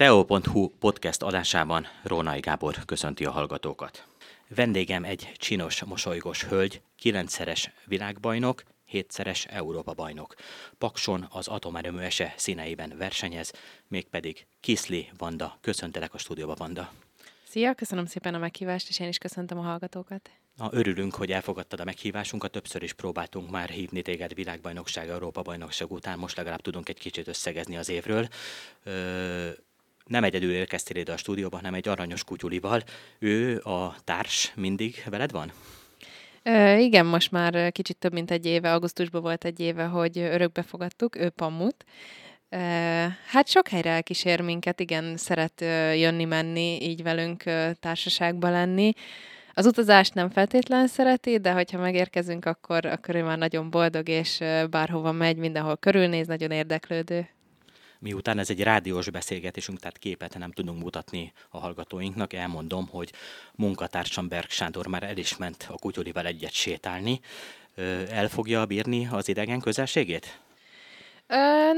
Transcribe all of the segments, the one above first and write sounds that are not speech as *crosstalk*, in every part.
Teo.hu podcast adásában Rónai Gábor köszönti a hallgatókat. Vendégem egy csinos, mosolygós hölgy, kilencszeres világbajnok, hétszeres Európa-bajnok. Pakson az atomerőmű ese színeiben versenyez, mégpedig Kiszli Vanda. Köszöntelek a stúdióba, Vanda. Szia, köszönöm szépen a meghívást, és én is köszöntöm a hallgatókat. Na, örülünk, hogy elfogadtad a meghívásunkat. Többször is próbáltunk már hívni téged világbajnokság, Európa-bajnokság után. Most legalább tudunk egy kicsit összegezni az évről. Ö- nem egyedül érkeztél ide a stúdióba, hanem egy aranyos kutyulival. Ő a társ mindig veled van? Ö, igen, most már kicsit több mint egy éve, augusztusban volt egy éve, hogy örökbe fogadtuk, ő Pamut. Ö, hát sok helyre elkísér minket, igen, szeret jönni-menni, így velünk társaságba lenni. Az utazást nem feltétlen szereti, de hogyha megérkezünk, akkor, akkor ő már nagyon boldog, és bárhova megy, mindenhol körülnéz, nagyon érdeklődő miután ez egy rádiós beszélgetésünk, tehát képet nem tudunk mutatni a hallgatóinknak, elmondom, hogy munkatársam Berg Sándor már el is ment a kutyulival egyet sétálni. El fogja bírni az idegen közelségét?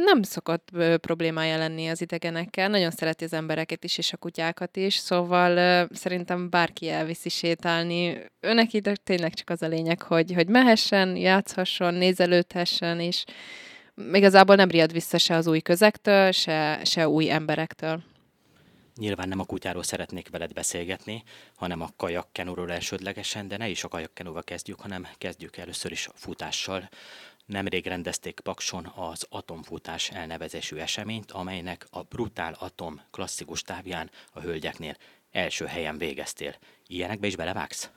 Nem szokott problémája lenni az idegenekkel, nagyon szereti az embereket is, és a kutyákat is, szóval szerintem bárki elviszi sétálni. Őnek ide tényleg csak az a lényeg, hogy, hogy mehessen, játszhasson, nézelődhessen, és igazából nem riad vissza se az új közektől, se, se új emberektől. Nyilván nem a kutyáról szeretnék veled beszélgetni, hanem a kajakkenúról elsődlegesen, de ne is a kajakkenúval kezdjük, hanem kezdjük először is a futással. Nemrég rendezték Pakson az atomfutás elnevezésű eseményt, amelynek a Brutál Atom klasszikus távján a hölgyeknél első helyen végeztél. Ilyenekbe is belevágsz?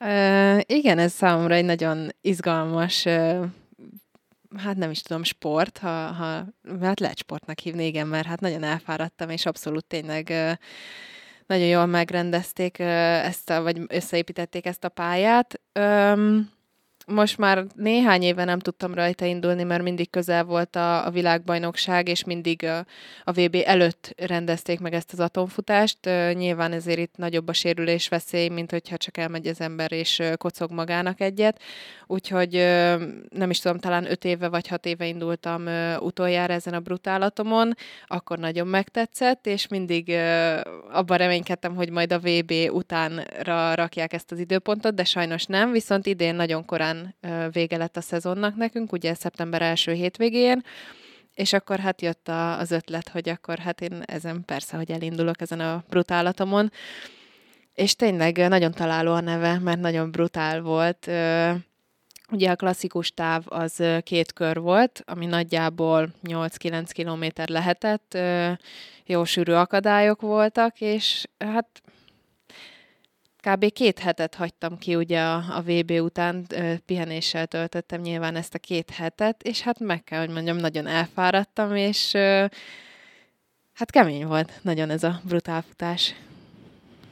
Uh, igen, ez számomra egy nagyon izgalmas uh, hát nem is tudom, sport, ha, ha hát lehet sportnak hívni, igen, mert hát nagyon elfáradtam, és abszolút tényleg nagyon jól megrendezték ezt, a, vagy összeépítették ezt a pályát. Öm, most már néhány éve nem tudtam rajta indulni, mert mindig közel volt a, a világbajnokság, és mindig a, a VB előtt rendezték meg ezt az atomfutást. Nyilván ezért itt nagyobb a sérülés veszély, mint hogyha csak elmegy az ember és kocog magának egyet. Úgyhogy nem is tudom, talán öt éve vagy hat éve indultam utoljára ezen a brutálatomon, akkor nagyon megtetszett, és mindig abban reménykedtem, hogy majd a VB utánra rakják ezt az időpontot, de sajnos nem, viszont idén nagyon korán után vége lett a szezonnak nekünk, ugye szeptember első hétvégén, és akkor hát jött a, az ötlet, hogy akkor hát én ezen persze, hogy elindulok ezen a brutálatomon, és tényleg nagyon találó a neve, mert nagyon brutál volt. Ugye a klasszikus táv az két kör volt, ami nagyjából 8-9 kilométer lehetett, jó sűrű akadályok voltak, és hát kb. két hetet hagytam ki ugye a, a VB után, pihenéssel töltöttem nyilván ezt a két hetet, és hát meg kell, hogy mondjam, nagyon elfáradtam, és hát kemény volt nagyon ez a brutál futás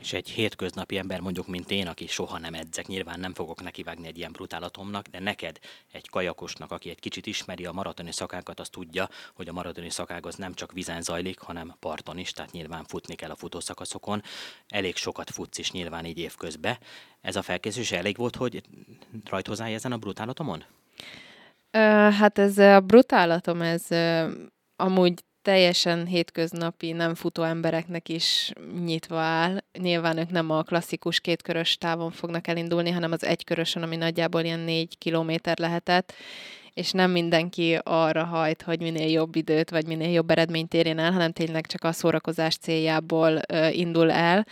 és egy hétköznapi ember, mondjuk, mint én, aki soha nem edzek, nyilván nem fogok nekivágni egy ilyen brutálatomnak, de neked, egy kajakosnak, aki egy kicsit ismeri a maratoni szakákat, az tudja, hogy a maratoni szakág az nem csak vízen zajlik, hanem parton is, tehát nyilván futni kell a futószakaszokon. Elég sokat futsz is nyilván így évközben. Ez a felkészülés elég volt, hogy rajthozzálj ezen a brutálatomon? Hát ez a brutálatom, ez amúgy teljesen hétköznapi, nem futó embereknek is nyitva áll. Nyilván ők nem a klasszikus kétkörös távon fognak elindulni, hanem az egykörösön, ami nagyjából ilyen négy kilométer lehetett, és nem mindenki arra hajt, hogy minél jobb időt, vagy minél jobb eredményt érjen el, hanem tényleg csak a szórakozás céljából ö, indul el.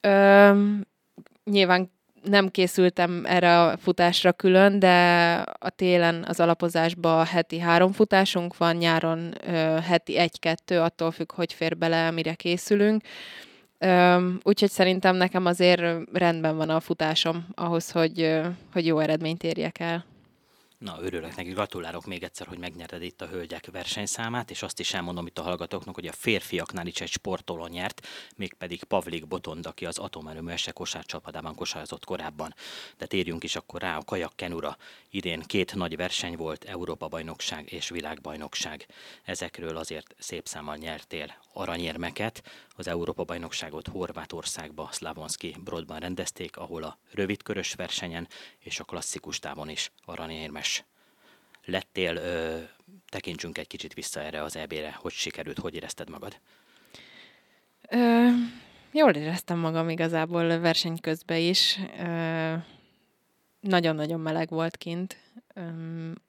Ö, nyilván nem készültem erre a futásra külön, de a télen az alapozásban heti három futásunk van, nyáron heti egy-kettő, attól függ, hogy fér bele, mire készülünk. Úgyhogy szerintem nekem azért rendben van a futásom ahhoz, hogy, hogy jó eredményt érjek el. Na, örülök neki, gratulálok még egyszer, hogy megnyerted itt a hölgyek versenyszámát, és azt is elmondom itt a hallgatóknak, hogy a férfiaknál is egy sportoló nyert, mégpedig Pavlik Botond, aki az atomerőmű ese kosárcsapadában kosározott korábban. De térjünk is akkor rá a kajak kenura. Idén két nagy verseny volt, Európa-bajnokság és világbajnokság. Ezekről azért szép számmal nyertél aranyérmeket. Az Európa-bajnokságot Horvátországba, Slavonski Brodban rendezték, ahol a rövidkörös versenyen és a klasszikus távon is aranyérmes lettél, ö, tekintsünk egy kicsit vissza erre az EB-re, hogy sikerült, hogy érezted magad? Ö, jól éreztem magam igazából verseny közben is. Ö, nagyon-nagyon meleg volt kint,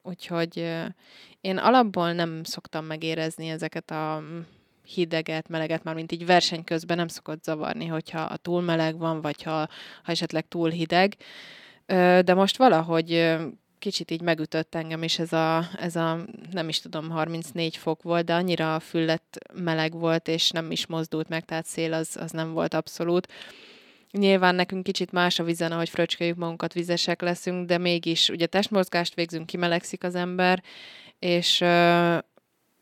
úgyhogy én alapból nem szoktam megérezni ezeket a hideget, meleget, már mint így verseny közben nem szokott zavarni, hogyha a túl meleg van, vagy ha, ha esetleg túl hideg. De most valahogy kicsit így megütött engem is ez a, ez a, nem is tudom, 34 fok volt, de annyira füllet meleg volt, és nem is mozdult meg, tehát szél az, az nem volt abszolút. Nyilván nekünk kicsit más a vizen, ahogy fröcsköljük magunkat, vizesek leszünk, de mégis ugye testmozgást végzünk, kimelegszik az ember, és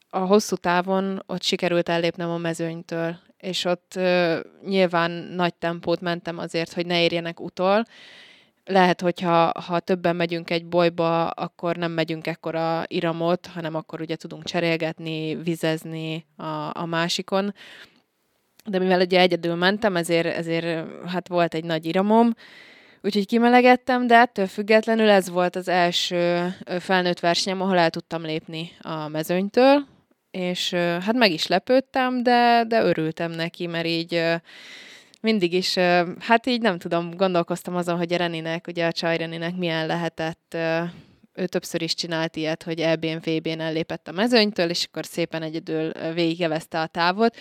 a hosszú távon ott sikerült ellépnem a mezőnytől, és ott nyilván nagy tempót mentem azért, hogy ne érjenek utol. Lehet, hogyha ha többen megyünk egy bolyba, akkor nem megyünk ekkora iramot, hanem akkor ugye tudunk cserélgetni, vizezni a, a másikon. De mivel ugye egyedül mentem, ezért, ezért hát volt egy nagy iramom, Úgyhogy kimelegettem, de ettől függetlenül ez volt az első felnőtt versenyem, ahol el tudtam lépni a mezőnytől, és hát meg is lepődtem, de, de örültem neki, mert így mindig is, hát így nem tudom, gondolkoztam azon, hogy a Reninek, ugye a Csaj Reninek milyen lehetett, ő többször is csinált ilyet, hogy EBN, VB-n ellépett a mezőnytől, és akkor szépen egyedül végigjevezte a távot.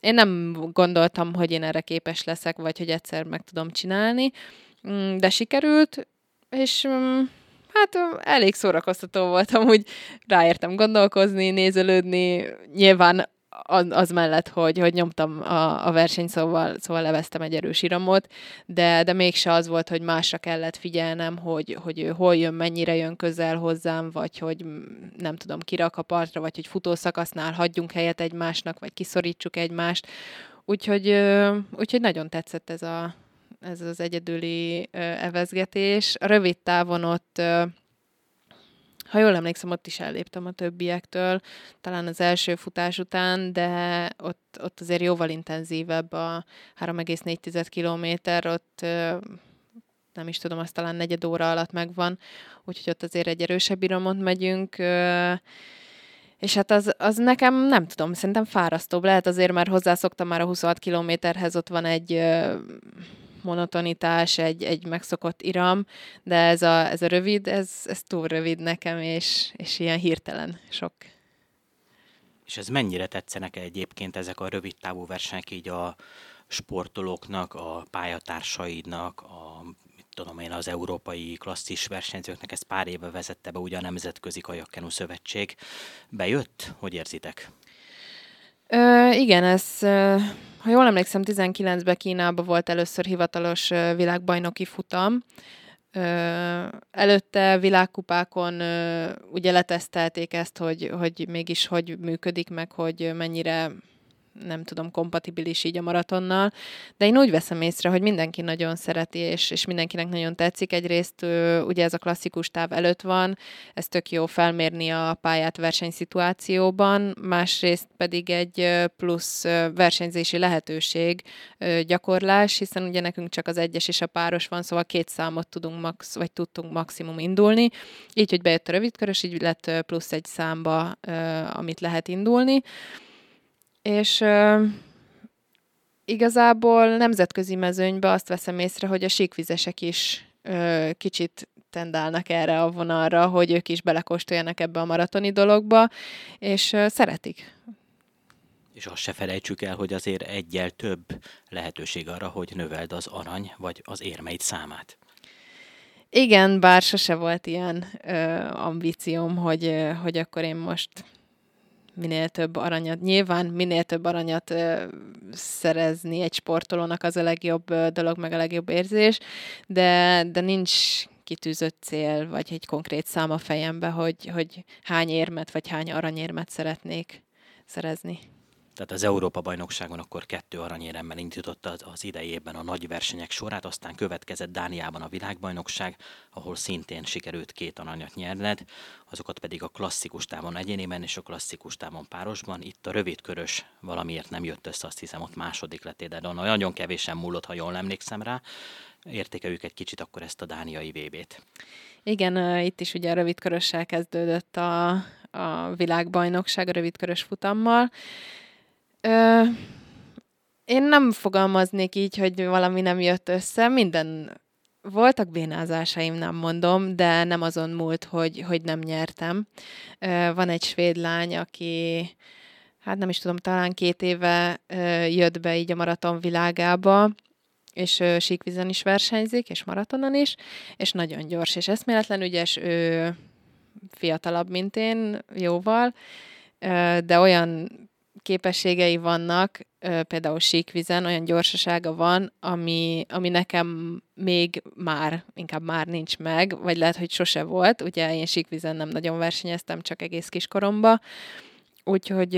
Én nem gondoltam, hogy én erre képes leszek, vagy hogy egyszer meg tudom csinálni, mm, de sikerült, és mm, Hát elég szórakoztató volt, amúgy ráértem gondolkozni, nézelődni, nyilván az, mellett, hogy, hogy nyomtam a, a versenyt, szóval, szóval leveztem egy erős iramot, de, de mégse az volt, hogy másra kellett figyelnem, hogy, hogy hol jön, mennyire jön közel hozzám, vagy hogy nem tudom, kirak a partra, vagy hogy futószakasznál hagyjunk helyet egymásnak, vagy kiszorítsuk egymást. Úgyhogy, úgyhogy nagyon tetszett ez a, ez az egyedüli evezgetés. A rövid távon ott, ha jól emlékszem, ott is elléptem a többiektől, talán az első futás után, de ott, ott azért jóval intenzívebb a 3,4 kilométer, ott nem is tudom, azt talán negyed óra alatt megvan, úgyhogy ott azért egy erősebb iramot megyünk, és hát az, az nekem, nem tudom, szerintem fárasztóbb. Lehet, azért már hozzászoktam már a 26 kilométerhez, ott van egy monotonitás, egy, egy megszokott iram, de ez a, ez a rövid, ez, ez túl rövid nekem, és, és ilyen hirtelen sok. És ez mennyire tetszenek egyébként ezek a rövid távú versenyek így a sportolóknak, a pályatársaidnak, a tudom én, az európai klasszis versenyzőknek, ezt pár éve vezette be ugye a Nemzetközi Kajakkenu Szövetség. Bejött? Hogy érzitek? Ö, igen, ez ha jól emlékszem, 19-ben Kínában volt először hivatalos világbajnoki futam. Előtte világkupákon ugye letesztelték ezt, hogy, hogy mégis hogy működik, meg hogy mennyire nem tudom, kompatibilis így a maratonnal, de én úgy veszem észre, hogy mindenki nagyon szereti, és, és mindenkinek nagyon tetszik. Egyrészt ugye ez a klasszikus táv előtt van, ez tök jó felmérni a pályát versenyszituációban, másrészt pedig egy plusz versenyzési lehetőség, gyakorlás, hiszen ugye nekünk csak az egyes és a páros van, szóval két számot tudunk max, vagy tudtunk maximum indulni, így, hogy bejött a rövidkörös, így lett plusz egy számba, amit lehet indulni és igazából nemzetközi mezőnybe azt veszem észre, hogy a síkvizesek is kicsit tendálnak erre a vonalra, hogy ők is belekóstoljanak ebbe a maratoni dologba, és szeretik. És azt se felejtsük el, hogy azért egyel több lehetőség arra, hogy növeld az arany vagy az érmeid számát. Igen, bár sose volt ilyen ö, ambícióm, hogy, ö, hogy akkor én most minél több aranyat. Nyilván minél több aranyat ö, szerezni egy sportolónak az a legjobb ö, dolog, meg a legjobb érzés, de, de nincs kitűzött cél, vagy egy konkrét szám a fejembe, hogy, hogy hány érmet, vagy hány aranyérmet szeretnék szerezni. Tehát az Európa-bajnokságon akkor kettő aranyéremmel indította az, idejében a nagy versenyek sorát, aztán következett Dániában a világbajnokság, ahol szintén sikerült két aranyat nyerned, azokat pedig a klasszikus távon egyénében és a klasszikus távon párosban. Itt a rövidkörös valamiért nem jött össze, azt hiszem ott második lettél, de nagyon kevésen múlott, ha jól emlékszem rá. Értékeljük egy kicsit akkor ezt a dániai VB-t. Igen, itt is ugye a rövidkörössel kezdődött a, a világbajnokság a rövidkörös futammal, Ö, én nem fogalmaznék így, hogy valami nem jött össze. Minden voltak bénázásaim, nem mondom, de nem azon múlt, hogy, hogy nem nyertem. Van egy svéd lány, aki hát nem is tudom, talán két éve jött be így a maraton világába, és síkvizen is versenyzik, és maratonon is, és nagyon gyors, és eszméletlen ügyes, ő fiatalabb, mint én, jóval, de olyan képességei vannak, például síkvizen, olyan gyorsasága van, ami, ami nekem még már, inkább már nincs meg, vagy lehet, hogy sose volt. Ugye én síkvizen nem nagyon versenyeztem, csak egész kiskoromba. Úgyhogy,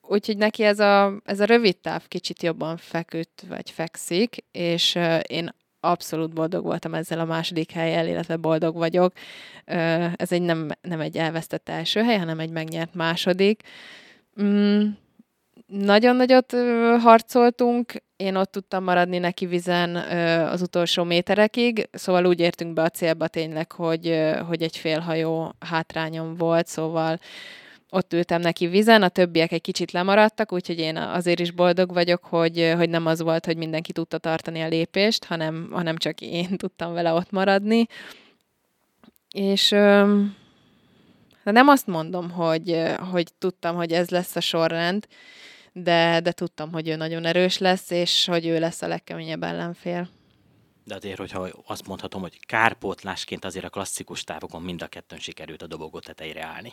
úgyhogy neki ez a, ez a rövid táv kicsit jobban feküdt, vagy fekszik, és én abszolút boldog voltam ezzel a második helyel, illetve boldog vagyok. Ez egy nem, nem egy elvesztett első hely, hanem egy megnyert második. Mm, nagyon nagyot harcoltunk, én ott tudtam maradni neki vizen az utolsó méterekig, szóval úgy értünk be a célba tényleg, hogy, hogy egy félhajó hátrányom volt, szóval ott ültem neki vizen, a többiek egy kicsit lemaradtak, úgyhogy én azért is boldog vagyok, hogy, hogy nem az volt, hogy mindenki tudta tartani a lépést, hanem, hanem csak én tudtam vele ott maradni. És de nem azt mondom, hogy, hogy tudtam, hogy ez lesz a sorrend, de, de tudtam, hogy ő nagyon erős lesz, és hogy ő lesz a legkeményebb ellenfél. De azért, hogyha azt mondhatom, hogy kárpótlásként azért a klasszikus távokon mind a kettőn sikerült a dobogó tetejére állni.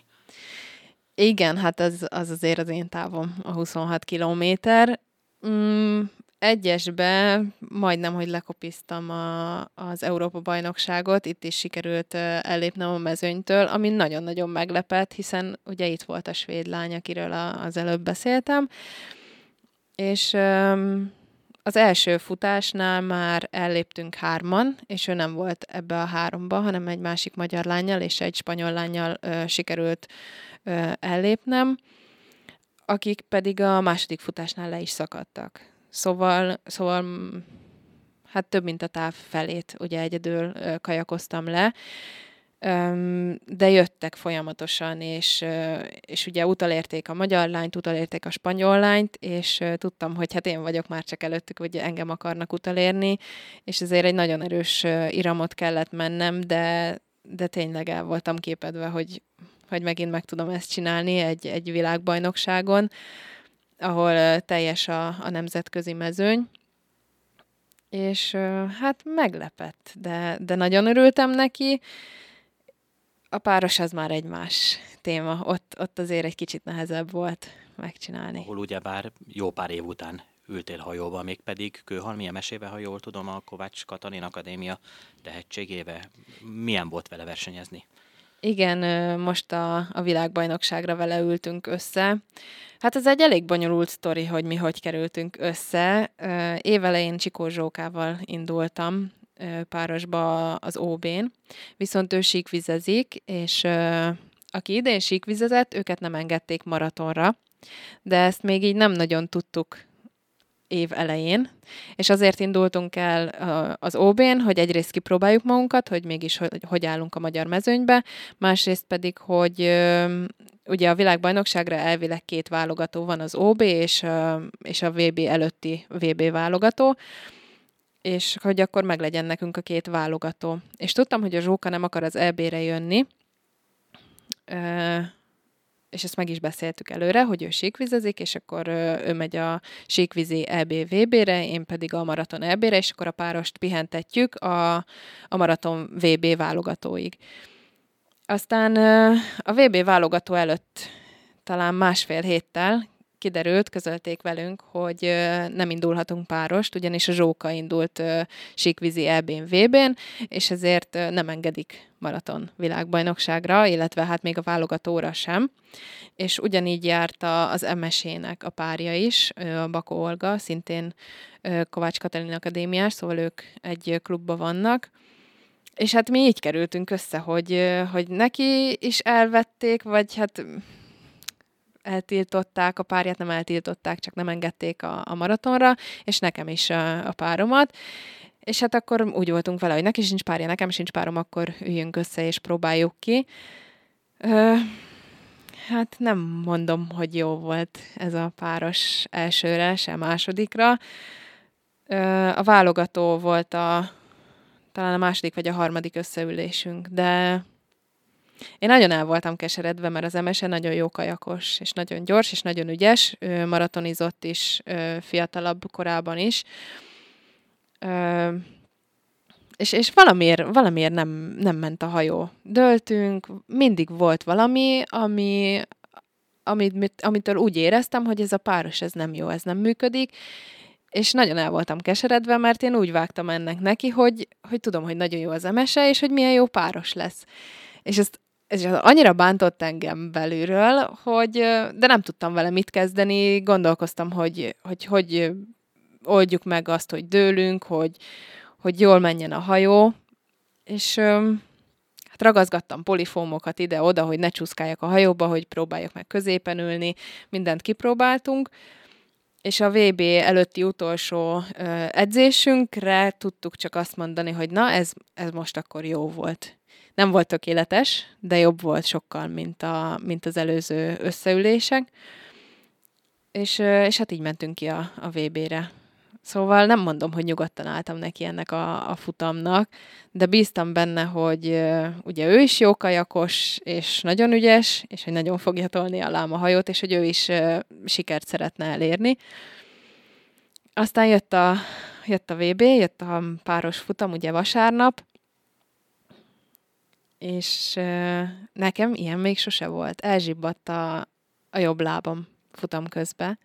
Igen, hát az, az azért az én távom, a 26 kilométer. Mm, egyesbe majdnem, hogy lekopiztam a, az Európa-bajnokságot, itt is sikerült ellépnem a mezőnytől, ami nagyon-nagyon meglepett, hiszen ugye itt volt a svéd lány, akiről a, az előbb beszéltem, és az első futásnál már elléptünk hárman, és ő nem volt ebbe a háromba, hanem egy másik magyar lányjal és egy spanyol lányjal ö, sikerült ö, ellépnem, akik pedig a második futásnál le is szakadtak. Szóval, szóval mm, hát több mint a táv felét ugye egyedül kajakoztam le, de jöttek folyamatosan, és, és ugye utalérték a magyar lányt, utalérték a spanyol lányt, és tudtam, hogy hát én vagyok már csak előttük, hogy engem akarnak utalérni, és ezért egy nagyon erős iramot kellett mennem, de, de tényleg el voltam képedve, hogy, hogy megint meg tudom ezt csinálni egy, egy világbajnokságon ahol teljes a, a nemzetközi mezőny, és hát meglepett, de, de nagyon örültem neki. A páros az már egy más téma, ott, ott azért egy kicsit nehezebb volt megcsinálni. Ahol ugyebár jó pár év után ültél hajóba, mégpedig kőhalmi mesébe, ha jól tudom, a Kovács Katalin Akadémia tehetségével. Milyen volt vele versenyezni? Igen, most a, a világbajnokságra vele ültünk össze. Hát ez egy elég bonyolult sztori, hogy mi hogy kerültünk össze. Évelején Csikó Zsókával indultam párosba az OB-n, viszont ő síkvizezik, és aki idén síkvizezett, őket nem engedték maratonra, de ezt még így nem nagyon tudtuk év elején, és azért indultunk el az OB-n, hogy egyrészt kipróbáljuk magunkat, hogy mégis hogy, hogy állunk a magyar mezőnybe, másrészt pedig, hogy ugye a világbajnokságra elvileg két válogató van, az OB és, és a VB előtti VB válogató, és hogy akkor meglegyen nekünk a két válogató. És tudtam, hogy a Zsóka nem akar az EB-re jönni, és ezt meg is beszéltük előre, hogy ő síkvizezik, és akkor ő megy a síkvízi EB-VB-re, én pedig a maraton EB-re, és akkor a párost pihentetjük a, a maraton VB válogatóig. Aztán a VB válogató előtt talán másfél héttel kiderült, közölték velünk, hogy nem indulhatunk párost, ugyanis a Zsóka indult síkvízi EB-n, VB-n, és ezért nem engedik maraton világbajnokságra, illetve hát még a válogatóra sem. És ugyanígy járt az MSZ-nek a párja is, a Bakó Olga, szintén Kovács Katalin Akadémiás, szóval ők egy klubban vannak, és hát mi így kerültünk össze, hogy, hogy neki is elvették, vagy hát eltiltották, a párját nem eltiltották, csak nem engedték a, a maratonra, és nekem is a, a páromat. És hát akkor úgy voltunk vele, hogy neki sincs párja, nekem sincs párom, akkor üljünk össze és próbáljuk ki. Ö, Hát nem mondom, hogy jó volt ez a páros elsőre, se másodikra. A válogató volt a talán a második vagy a harmadik összeülésünk, de én nagyon el voltam keseredve, mert az MSN nagyon jó kajakos, és nagyon gyors, és nagyon ügyes, ő maratonizott is fiatalabb korában is. És, és valamiért, valamiért nem, nem ment a hajó. Döltünk, mindig volt valami, ami, amit, amitől úgy éreztem, hogy ez a páros, ez nem jó, ez nem működik, és nagyon el voltam keseredve, mert én úgy vágtam ennek neki, hogy, hogy tudom, hogy nagyon jó az emese, és hogy milyen jó páros lesz. És ezt ez annyira bántott engem belülről, hogy, de nem tudtam vele mit kezdeni, gondolkoztam, hogy hogy, hogy oldjuk meg azt, hogy dőlünk, hogy, hogy jól menjen a hajó, és hát ragazgattam polifómokat ide-oda, hogy ne csúszkáljak a hajóba, hogy próbáljak meg középen ülni, mindent kipróbáltunk, és a VB előtti utolsó edzésünkre tudtuk csak azt mondani, hogy na, ez, ez most akkor jó volt. Nem volt tökéletes, de jobb volt sokkal, mint, a, mint az előző összeülések. És, és hát így mentünk ki a, a VB-re. Szóval nem mondom, hogy nyugodtan álltam neki ennek a, a futamnak, de bíztam benne, hogy ugye ő is jó kajakos, és nagyon ügyes, és hogy nagyon fogja tolni a láma hajót, és hogy ő is uh, sikert szeretne elérni. Aztán jött a, jött a VB, jött a páros futam, ugye vasárnap, és nekem ilyen még sose volt. Elzsibbadt a, a jobb lábam futam közben.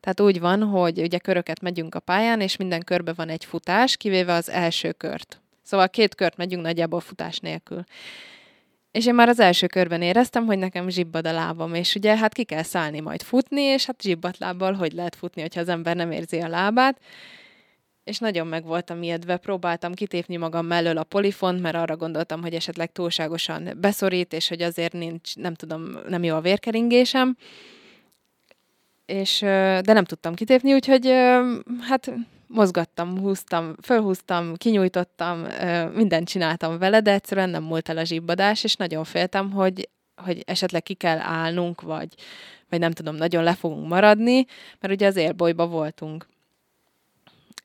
Tehát úgy van, hogy ugye köröket megyünk a pályán, és minden körbe van egy futás, kivéve az első kört. Szóval két kört megyünk nagyjából futás nélkül. És én már az első körben éreztem, hogy nekem zsibbad a lábam, és ugye hát ki kell szállni majd futni, és hát zsibbat lábbal hogy lehet futni, hogyha az ember nem érzi a lábát. És nagyon meg voltam ijedve, próbáltam kitépni magam mellől a polifont, mert arra gondoltam, hogy esetleg túlságosan beszorít, és hogy azért nincs, nem tudom, nem jó a vérkeringésem és, de nem tudtam kitépni, úgyhogy hát mozgattam, húztam, fölhúztam, kinyújtottam, mindent csináltam vele, de egyszerűen nem múlt el a zsibbadás, és nagyon féltem, hogy, hogy esetleg ki kell állnunk, vagy, vagy nem tudom, nagyon le fogunk maradni, mert ugye az élbolyba voltunk.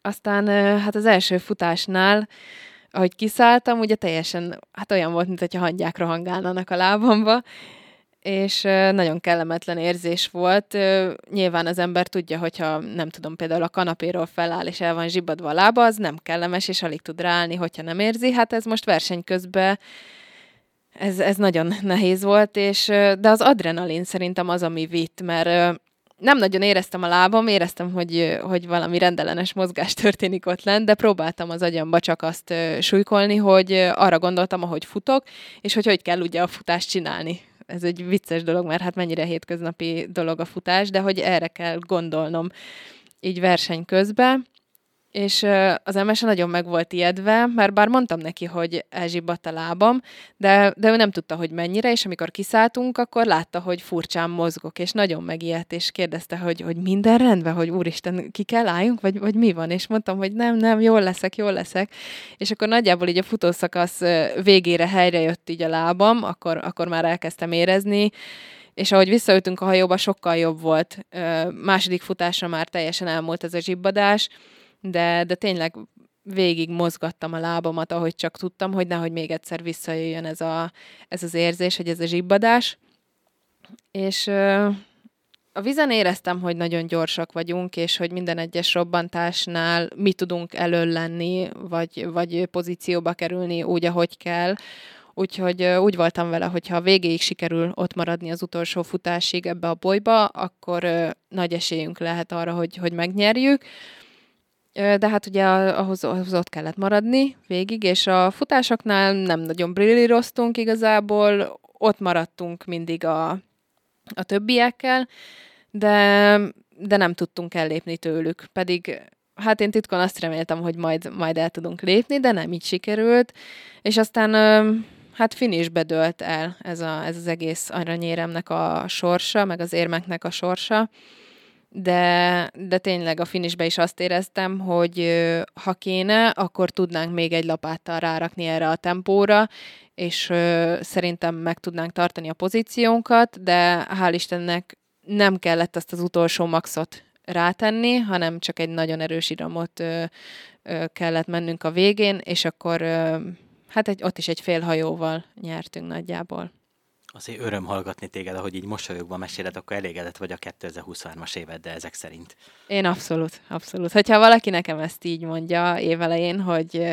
Aztán hát az első futásnál, ahogy kiszálltam, ugye teljesen, hát olyan volt, mint hogyha hangyák rohangálnának a lábamba, és nagyon kellemetlen érzés volt. Nyilván az ember tudja, hogyha nem tudom, például a kanapéról feláll, és el van zsibbadva a lába, az nem kellemes, és alig tud ráállni, hogyha nem érzi. Hát ez most verseny közben ez, ez nagyon nehéz volt, és, de az adrenalin szerintem az, ami vitt, mert nem nagyon éreztem a lábam, éreztem, hogy, hogy valami rendellenes mozgás történik ott lent, de próbáltam az agyamba csak azt súlykolni, hogy arra gondoltam, ahogy futok, és hogy hogy kell ugye a futást csinálni. Ez egy vicces dolog, mert hát mennyire hétköznapi dolog a futás, de hogy erre kell gondolnom így verseny közben, és az MS nagyon meg volt ijedve, mert bár mondtam neki, hogy elzsibbadt a lábam, de, de ő nem tudta, hogy mennyire, és amikor kiszálltunk, akkor látta, hogy furcsán mozgok, és nagyon megijedt, és kérdezte, hogy, hogy minden rendben, hogy úristen, ki kell álljunk, vagy, vagy mi van? És mondtam, hogy nem, nem, jól leszek, jól leszek. És akkor nagyjából így a futószakasz végére helyre jött így a lábam, akkor, akkor már elkezdtem érezni, és ahogy visszaültünk a hajóba, sokkal jobb volt. Második futásra már teljesen elmúlt ez a zsibbadás, de, de tényleg végig mozgattam a lábamat, ahogy csak tudtam, hogy nehogy még egyszer visszajöjjön ez, a, ez az érzés, hogy ez a zsibbadás. És a vizen éreztem, hogy nagyon gyorsak vagyunk, és hogy minden egyes robbantásnál mi tudunk elől lenni, vagy, vagy pozícióba kerülni úgy, ahogy kell. Úgyhogy úgy voltam vele, hogy ha a végéig sikerül ott maradni az utolsó futásig ebbe a bolyba, akkor nagy esélyünk lehet arra, hogy, hogy megnyerjük de hát ugye ahhoz, ahhoz ott kellett maradni végig, és a futásoknál nem nagyon brillíroztunk igazából, ott maradtunk mindig a, a többiekkel, de, de nem tudtunk ellépni tőlük, pedig hát én titkon azt reméltem, hogy majd, majd el tudunk lépni, de nem így sikerült, és aztán hát finisbe dőlt el ez, a, ez az egész aranyéremnek a sorsa, meg az érmeknek a sorsa, de, de tényleg a finisbe is azt éreztem, hogy ha kéne, akkor tudnánk még egy lapáttal rárakni erre a tempóra, és szerintem meg tudnánk tartani a pozíciónkat, de hál' Istennek nem kellett azt az utolsó maxot rátenni, hanem csak egy nagyon erős iramot kellett mennünk a végén, és akkor hát egy, ott is egy fél hajóval nyertünk nagyjából. Azért öröm hallgatni téged, ahogy így mosolyogva meséled, akkor elégedett vagy a 2023-as évet, de ezek szerint. Én abszolút, abszolút. Hogyha valaki nekem ezt így mondja évelején, hogy,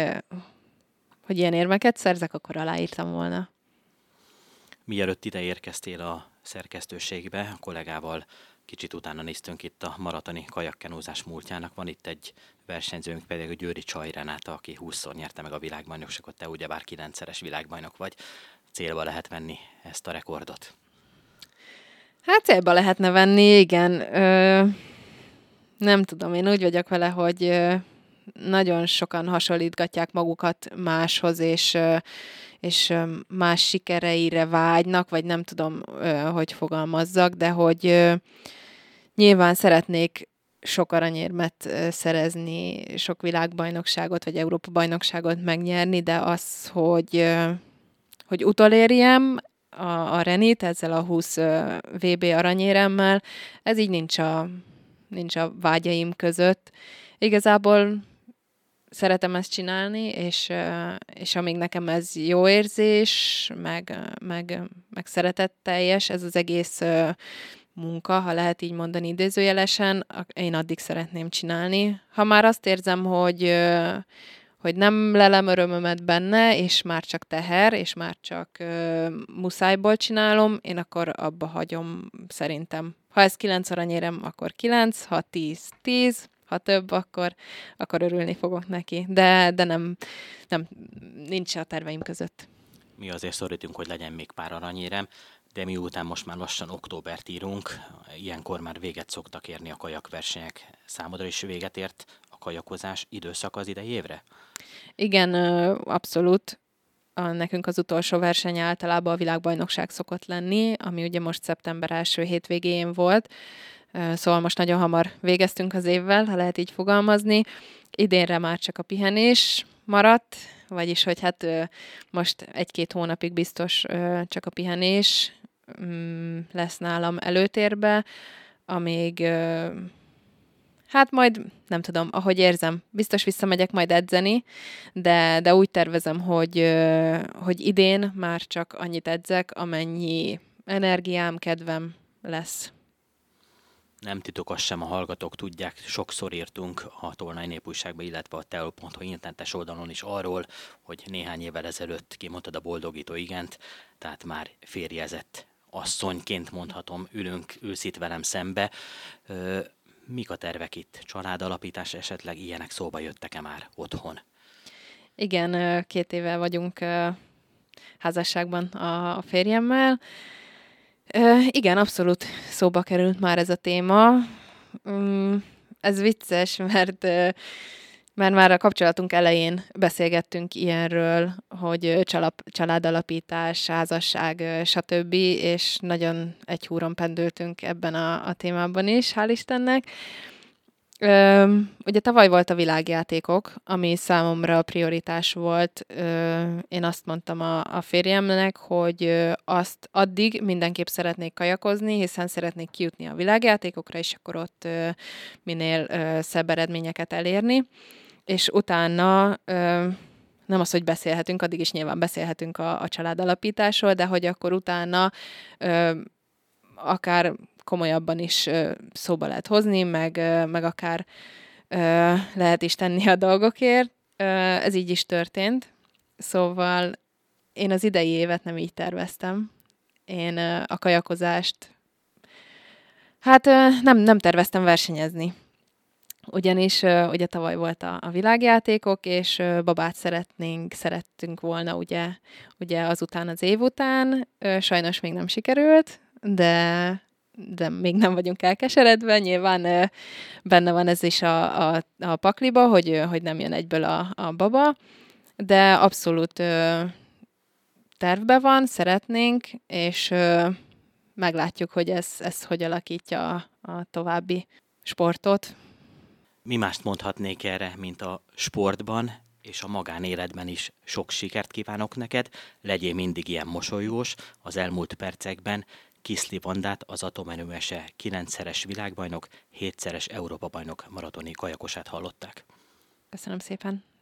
hogy ilyen érmeket szerzek, akkor aláírtam volna. Mielőtt ide érkeztél a szerkesztőségbe, a kollégával kicsit utána néztünk itt a maratoni kajakkenózás múltjának. Van itt egy versenyzőnk, pedig a Győri Csaj Renáta, aki 20-szor nyerte meg a világbajnokságot, te ugyebár 9-szeres világbajnok vagy. Célba lehet venni ezt a rekordot? Hát célba lehetne venni, igen. Ö, nem tudom, én úgy vagyok vele, hogy ö, nagyon sokan hasonlítgatják magukat máshoz, és, ö, és más sikereire vágynak, vagy nem tudom, hogy fogalmazzak, de hogy nyilván szeretnék sok aranyérmet szerezni, sok világbajnokságot, vagy Európa bajnokságot megnyerni, de az, hogy, hogy utolérjem a, a Renit ezzel a 20 VB aranyéremmel, ez így nincs a, nincs a vágyaim között. Igazából szeretem ezt csinálni, és, és amíg nekem ez jó érzés, meg, meg, meg szeretetteljes, ez az egész munka, ha lehet így mondani idézőjelesen, én addig szeretném csinálni. Ha már azt érzem, hogy, hogy nem lelem örömömet benne, és már csak teher, és már csak muszájból csinálom, én akkor abba hagyom szerintem. Ha ez 9 aranyérem, akkor 9, ha 10, 10, ha több, akkor, akkor örülni fogok neki. De, de nem, nem, nincs a terveim között. Mi azért szorítunk, hogy legyen még pár aranyérem, de miután most már lassan októbert írunk, ilyenkor már véget szoktak érni a kajakversenyek. Számodra is véget ért kajakozás időszak az idei évre? Igen, abszolút. A, nekünk az utolsó verseny általában a világbajnokság szokott lenni, ami ugye most szeptember első hétvégén volt. Szóval most nagyon hamar végeztünk az évvel, ha lehet így fogalmazni. Idénre már csak a pihenés maradt, vagyis hogy hát most egy-két hónapig biztos csak a pihenés mm, lesz nálam előtérbe, amíg Hát majd, nem tudom, ahogy érzem, biztos visszamegyek majd edzeni, de, de úgy tervezem, hogy, hogy idén már csak annyit edzek, amennyi energiám, kedvem lesz nem titok, azt sem a hallgatók tudják, sokszor írtunk a Tolnai Népújságba, illetve a teo.hu internetes oldalon is arról, hogy néhány évvel ezelőtt kimondtad a boldogító igent, tehát már férjezett asszonyként mondhatom, ülünk, őszít velem szembe. Mik a tervek itt? Családalapítás esetleg ilyenek szóba jöttek-e már otthon? Igen, két éve vagyunk házasságban a férjemmel. Igen, abszolút szóba került már ez a téma. Mm, ez vicces, *laughs* mert mert már a kapcsolatunk elején beszélgettünk ilyenről, hogy csalap, családalapítás, házasság, stb., és nagyon egy húron pendültünk ebben a, a témában is, hál' Istennek. Ö, ugye tavaly volt a világjátékok, ami számomra a prioritás volt. Ö, én azt mondtam a, a férjemnek, hogy azt addig mindenképp szeretnék kajakozni, hiszen szeretnék kijutni a világjátékokra, és akkor ott ö, minél ö, szebb eredményeket elérni. És utána ö, nem az, hogy beszélhetünk, addig is nyilván beszélhetünk a, a családalapításról, de hogy akkor utána ö, akár komolyabban is szóba lehet hozni, meg, meg akár lehet is tenni a dolgokért. Ez így is történt. Szóval én az idei évet nem így terveztem. Én a kajakozást, hát nem, nem terveztem versenyezni. Ugyanis ugye tavaly volt a, a világjátékok, és babát szeretnénk, szerettünk volna ugye, ugye azután az év után. Sajnos még nem sikerült, de de még nem vagyunk elkeseredve. Nyilván benne van ez is a, a, a pakliba, hogy, hogy nem jön egyből a, a baba, de abszolút tervbe van, szeretnénk, és meglátjuk, hogy ez, ez hogy alakítja a, a további sportot. Mi mást mondhatnék erre, mint a sportban és a magánéletben is sok sikert kívánok neked, legyél mindig ilyen mosolyós, az elmúlt percekben Kiszli Vandát, az atomerőmese 9-szeres világbajnok, 7-szeres Európa-bajnok maratoni kajakosát hallották. Köszönöm szépen!